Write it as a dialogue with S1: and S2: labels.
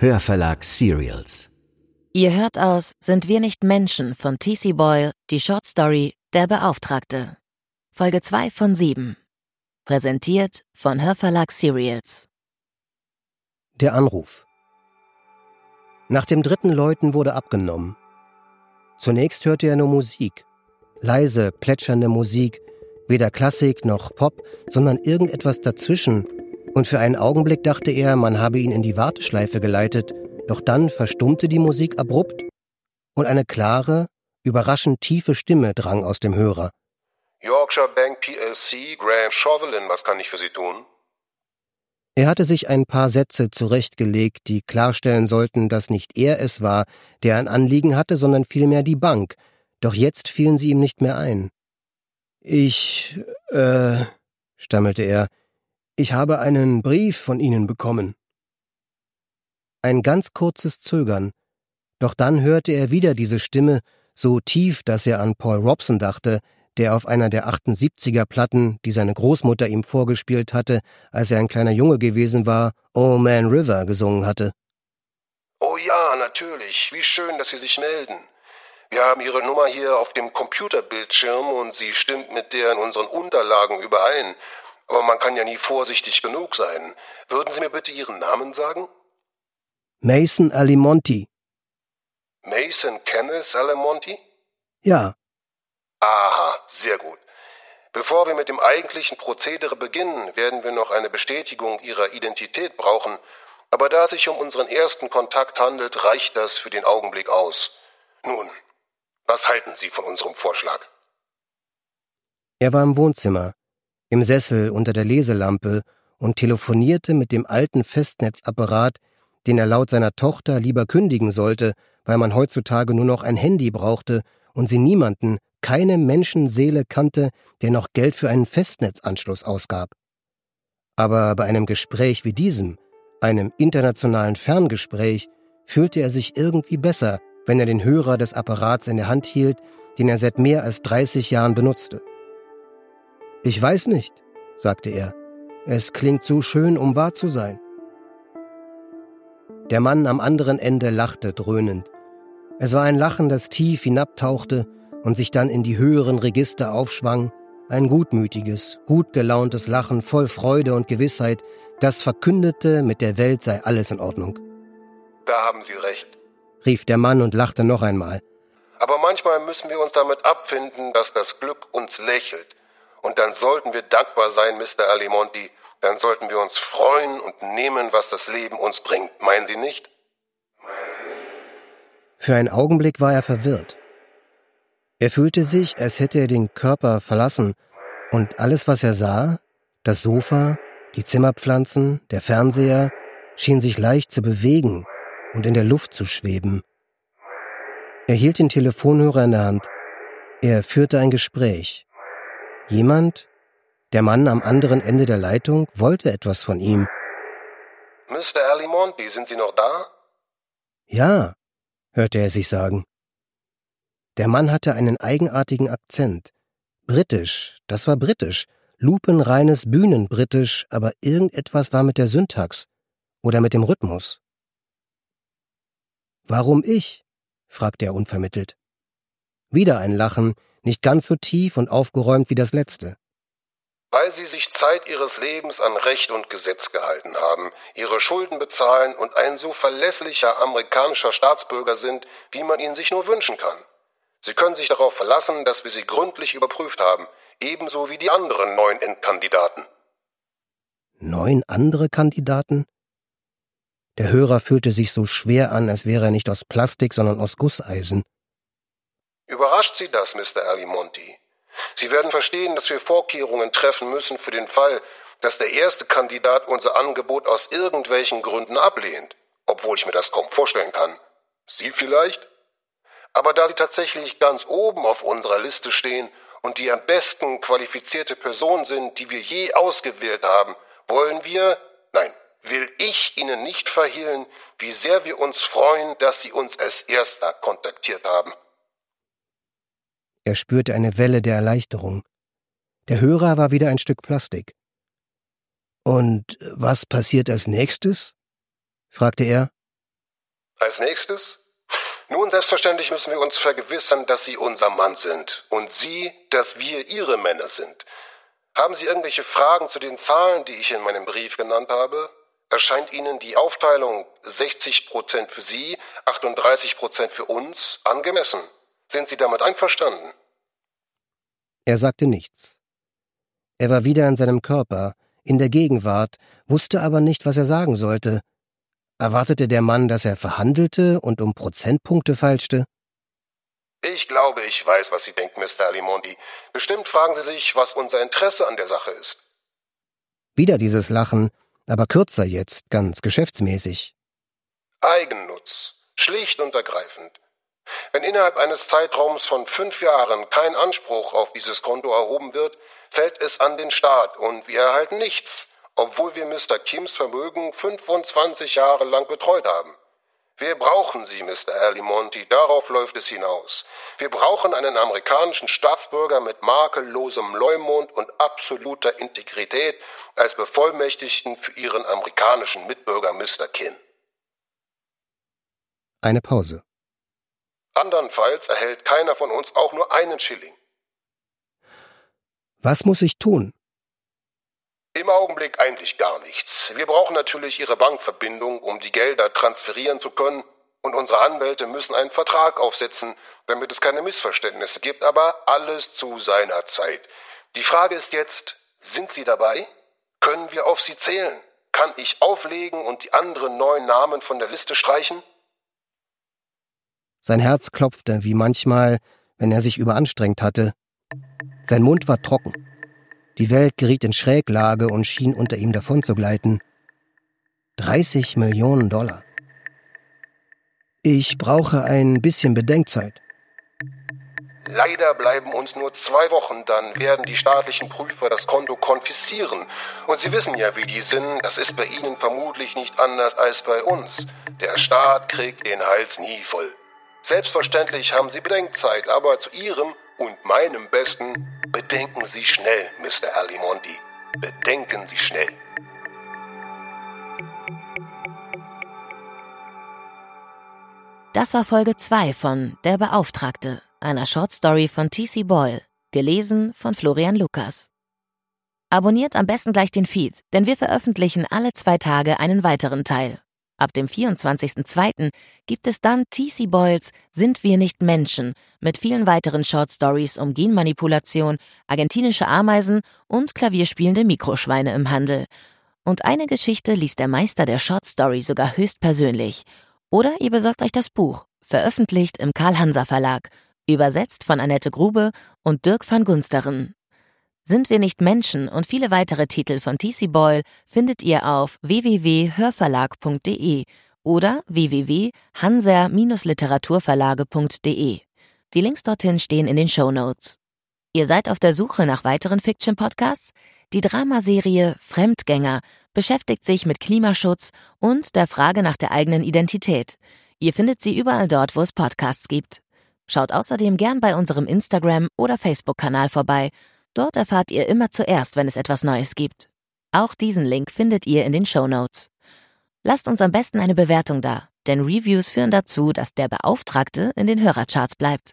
S1: Hörverlag Serials.
S2: Ihr hört aus Sind wir nicht Menschen von T.C. Boyle die Short Story Der Beauftragte. Folge 2 von 7. Präsentiert von Hörverlag Serials.
S3: Der Anruf. Nach dem dritten Läuten wurde abgenommen. Zunächst hörte er nur Musik. Leise, plätschernde Musik, weder Klassik noch Pop, sondern irgendetwas dazwischen. Und für einen Augenblick dachte er, man habe ihn in die Warteschleife geleitet, doch dann verstummte die Musik abrupt und eine klare, überraschend tiefe Stimme drang aus dem Hörer.
S4: Yorkshire Bank PLC, Graham Chauvelin, was kann ich für Sie tun?
S3: Er hatte sich ein paar Sätze zurechtgelegt, die klarstellen sollten, dass nicht er es war, der ein Anliegen hatte, sondern vielmehr die Bank, doch jetzt fielen sie ihm nicht mehr ein. Ich, äh, stammelte er, ich habe einen Brief von Ihnen bekommen. Ein ganz kurzes Zögern, doch dann hörte er wieder diese Stimme, so tief, dass er an Paul Robson dachte, der auf einer der 78er Platten, die seine Großmutter ihm vorgespielt hatte, als er ein kleiner Junge gewesen war, Oh Man River gesungen hatte.
S4: Oh ja, natürlich. Wie schön, dass Sie sich melden. Wir haben Ihre Nummer hier auf dem Computerbildschirm und sie stimmt mit der in unseren Unterlagen überein. Aber man kann ja nie vorsichtig genug sein. Würden Sie mir bitte Ihren Namen sagen?
S3: Mason Alimonti.
S4: Mason Kenneth Alimonti?
S3: Ja,
S4: Aha, sehr gut. Bevor wir mit dem eigentlichen Prozedere beginnen, werden wir noch eine Bestätigung Ihrer Identität brauchen, aber da es sich um unseren ersten Kontakt handelt, reicht das für den Augenblick aus. Nun, was halten Sie von unserem Vorschlag?
S3: Er war im Wohnzimmer, im Sessel unter der Leselampe und telefonierte mit dem alten Festnetzapparat, den er laut seiner Tochter lieber kündigen sollte, weil man heutzutage nur noch ein Handy brauchte und sie niemanden, keine Menschenseele kannte, der noch Geld für einen Festnetzanschluss ausgab. Aber bei einem Gespräch wie diesem, einem internationalen Ferngespräch, fühlte er sich irgendwie besser, wenn er den Hörer des Apparats in der Hand hielt, den er seit mehr als 30 Jahren benutzte. Ich weiß nicht, sagte er. Es klingt so schön, um wahr zu sein. Der Mann am anderen Ende lachte dröhnend. Es war ein Lachen, das tief hinabtauchte und sich dann in die höheren Register aufschwang, ein gutmütiges, gut gelauntes Lachen voll Freude und Gewissheit, das verkündete, mit der Welt sei alles in Ordnung.
S4: Da haben Sie recht,
S3: rief der Mann und lachte noch einmal.
S4: Aber manchmal müssen wir uns damit abfinden, dass das Glück uns lächelt. Und dann sollten wir dankbar sein, Mr. Alimonti. Dann sollten wir uns freuen und nehmen, was das Leben uns bringt. Meinen Sie nicht?
S3: Für einen Augenblick war er verwirrt. Er fühlte sich, als hätte er den Körper verlassen, und alles, was er sah, das Sofa, die Zimmerpflanzen, der Fernseher, schien sich leicht zu bewegen und in der Luft zu schweben. Er hielt den Telefonhörer in der Hand. Er führte ein Gespräch. Jemand, der Mann am anderen Ende der Leitung, wollte etwas von ihm.
S4: Mr. Alimonti, sind Sie noch da?
S3: Ja, hörte er sich sagen. Der Mann hatte einen eigenartigen Akzent. Britisch, das war britisch, lupenreines Bühnenbritisch, aber irgendetwas war mit der Syntax oder mit dem Rhythmus. Warum ich? fragte er unvermittelt. Wieder ein Lachen, nicht ganz so tief und aufgeräumt wie das letzte.
S4: Weil Sie sich Zeit Ihres Lebens an Recht und Gesetz gehalten haben, Ihre Schulden bezahlen und ein so verlässlicher amerikanischer Staatsbürger sind, wie man ihn sich nur wünschen kann. Sie können sich darauf verlassen, dass wir sie gründlich überprüft haben, ebenso wie die anderen neun Endkandidaten.
S3: Neun andere Kandidaten? Der Hörer fühlte sich so schwer an, als wäre er nicht aus Plastik, sondern aus Gusseisen.
S4: Überrascht Sie das, Mr. Alimonti? Sie werden verstehen, dass wir Vorkehrungen treffen müssen für den Fall, dass der erste Kandidat unser Angebot aus irgendwelchen Gründen ablehnt, obwohl ich mir das kaum vorstellen kann. Sie vielleicht? Aber da Sie tatsächlich ganz oben auf unserer Liste stehen und die am besten qualifizierte Person sind, die wir je ausgewählt haben, wollen wir, nein, will ich Ihnen nicht verhehlen, wie sehr wir uns freuen, dass Sie uns als Erster kontaktiert haben.
S3: Er spürte eine Welle der Erleichterung. Der Hörer war wieder ein Stück Plastik. Und was passiert als nächstes? fragte er.
S4: Als nächstes? Nun, selbstverständlich müssen wir uns vergewissern, dass Sie unser Mann sind und Sie, dass wir Ihre Männer sind. Haben Sie irgendwelche Fragen zu den Zahlen, die ich in meinem Brief genannt habe? Erscheint Ihnen die Aufteilung 60 Prozent für Sie, 38 Prozent für uns angemessen? Sind Sie damit einverstanden?
S3: Er sagte nichts. Er war wieder in seinem Körper, in der Gegenwart, wusste aber nicht, was er sagen sollte. Erwartete der Mann, dass er verhandelte und um Prozentpunkte feilschte?
S4: Ich glaube, ich weiß, was Sie denken, Mr. Alimondi. Bestimmt fragen Sie sich, was unser Interesse an der Sache ist.
S3: Wieder dieses Lachen, aber kürzer jetzt, ganz geschäftsmäßig.
S4: Eigennutz. Schlicht und ergreifend. Wenn innerhalb eines Zeitraums von fünf Jahren kein Anspruch auf dieses Konto erhoben wird, fällt es an den Staat und wir erhalten nichts, obwohl wir Mr. Kims Vermögen 25 Jahre lang betreut haben. Wir brauchen Sie, Mr. Alimonti, darauf läuft es hinaus. Wir brauchen einen amerikanischen Staatsbürger mit makellosem Leumund und absoluter Integrität als Bevollmächtigten für Ihren amerikanischen Mitbürger Mr. Kim.
S3: Eine Pause.
S4: Andernfalls erhält keiner von uns auch nur einen Schilling.
S3: Was muss ich tun?
S4: Im Augenblick eigentlich gar nichts. Wir brauchen natürlich Ihre Bankverbindung, um die Gelder transferieren zu können, und unsere Anwälte müssen einen Vertrag aufsetzen, damit es keine Missverständnisse gibt, aber alles zu seiner Zeit. Die Frage ist jetzt, sind Sie dabei? Können wir auf Sie zählen? Kann ich auflegen und die anderen neuen Namen von der Liste streichen?
S3: Sein Herz klopfte, wie manchmal, wenn er sich überanstrengt hatte. Sein Mund war trocken. Die Welt geriet in Schräglage und schien unter ihm davonzugleiten. 30 Millionen Dollar. Ich brauche ein bisschen Bedenkzeit.
S4: Leider bleiben uns nur zwei Wochen, dann werden die staatlichen Prüfer das Konto konfiszieren. Und Sie wissen ja, wie die sind, das ist bei Ihnen vermutlich nicht anders als bei uns. Der Staat kriegt den Hals nie voll. Selbstverständlich haben Sie Bedenkzeit, aber zu Ihrem und meinem Besten bedenken Sie schnell, Mr. Alimondi. Bedenken Sie schnell.
S2: Das war Folge 2 von Der Beauftragte, einer Shortstory von T.C. Boyle, gelesen von Florian Lukas. Abonniert am besten gleich den Feed, denn wir veröffentlichen alle zwei Tage einen weiteren Teil. Ab dem 24.02. gibt es dann TC Boyles Sind wir nicht Menschen mit vielen weiteren Short Stories um Genmanipulation, argentinische Ameisen und klavierspielende Mikroschweine im Handel. Und eine Geschichte liest der Meister der Short Story sogar höchstpersönlich. Oder ihr besorgt euch das Buch, veröffentlicht im Karl-Hanser Verlag, übersetzt von Annette Grube und Dirk van Gunsteren. Sind wir nicht Menschen und viele weitere Titel von TC Boyle findet ihr auf www.hörverlag.de oder www.hanser-literaturverlage.de. Die Links dorthin stehen in den Show Notes. Ihr seid auf der Suche nach weiteren Fiction-Podcasts? Die Dramaserie Fremdgänger beschäftigt sich mit Klimaschutz und der Frage nach der eigenen Identität. Ihr findet sie überall dort, wo es Podcasts gibt. Schaut außerdem gern bei unserem Instagram- oder Facebook-Kanal vorbei Dort erfahrt ihr immer zuerst, wenn es etwas Neues gibt. Auch diesen Link findet ihr in den Show Notes. Lasst uns am besten eine Bewertung da, denn Reviews führen dazu, dass der Beauftragte in den Hörercharts bleibt.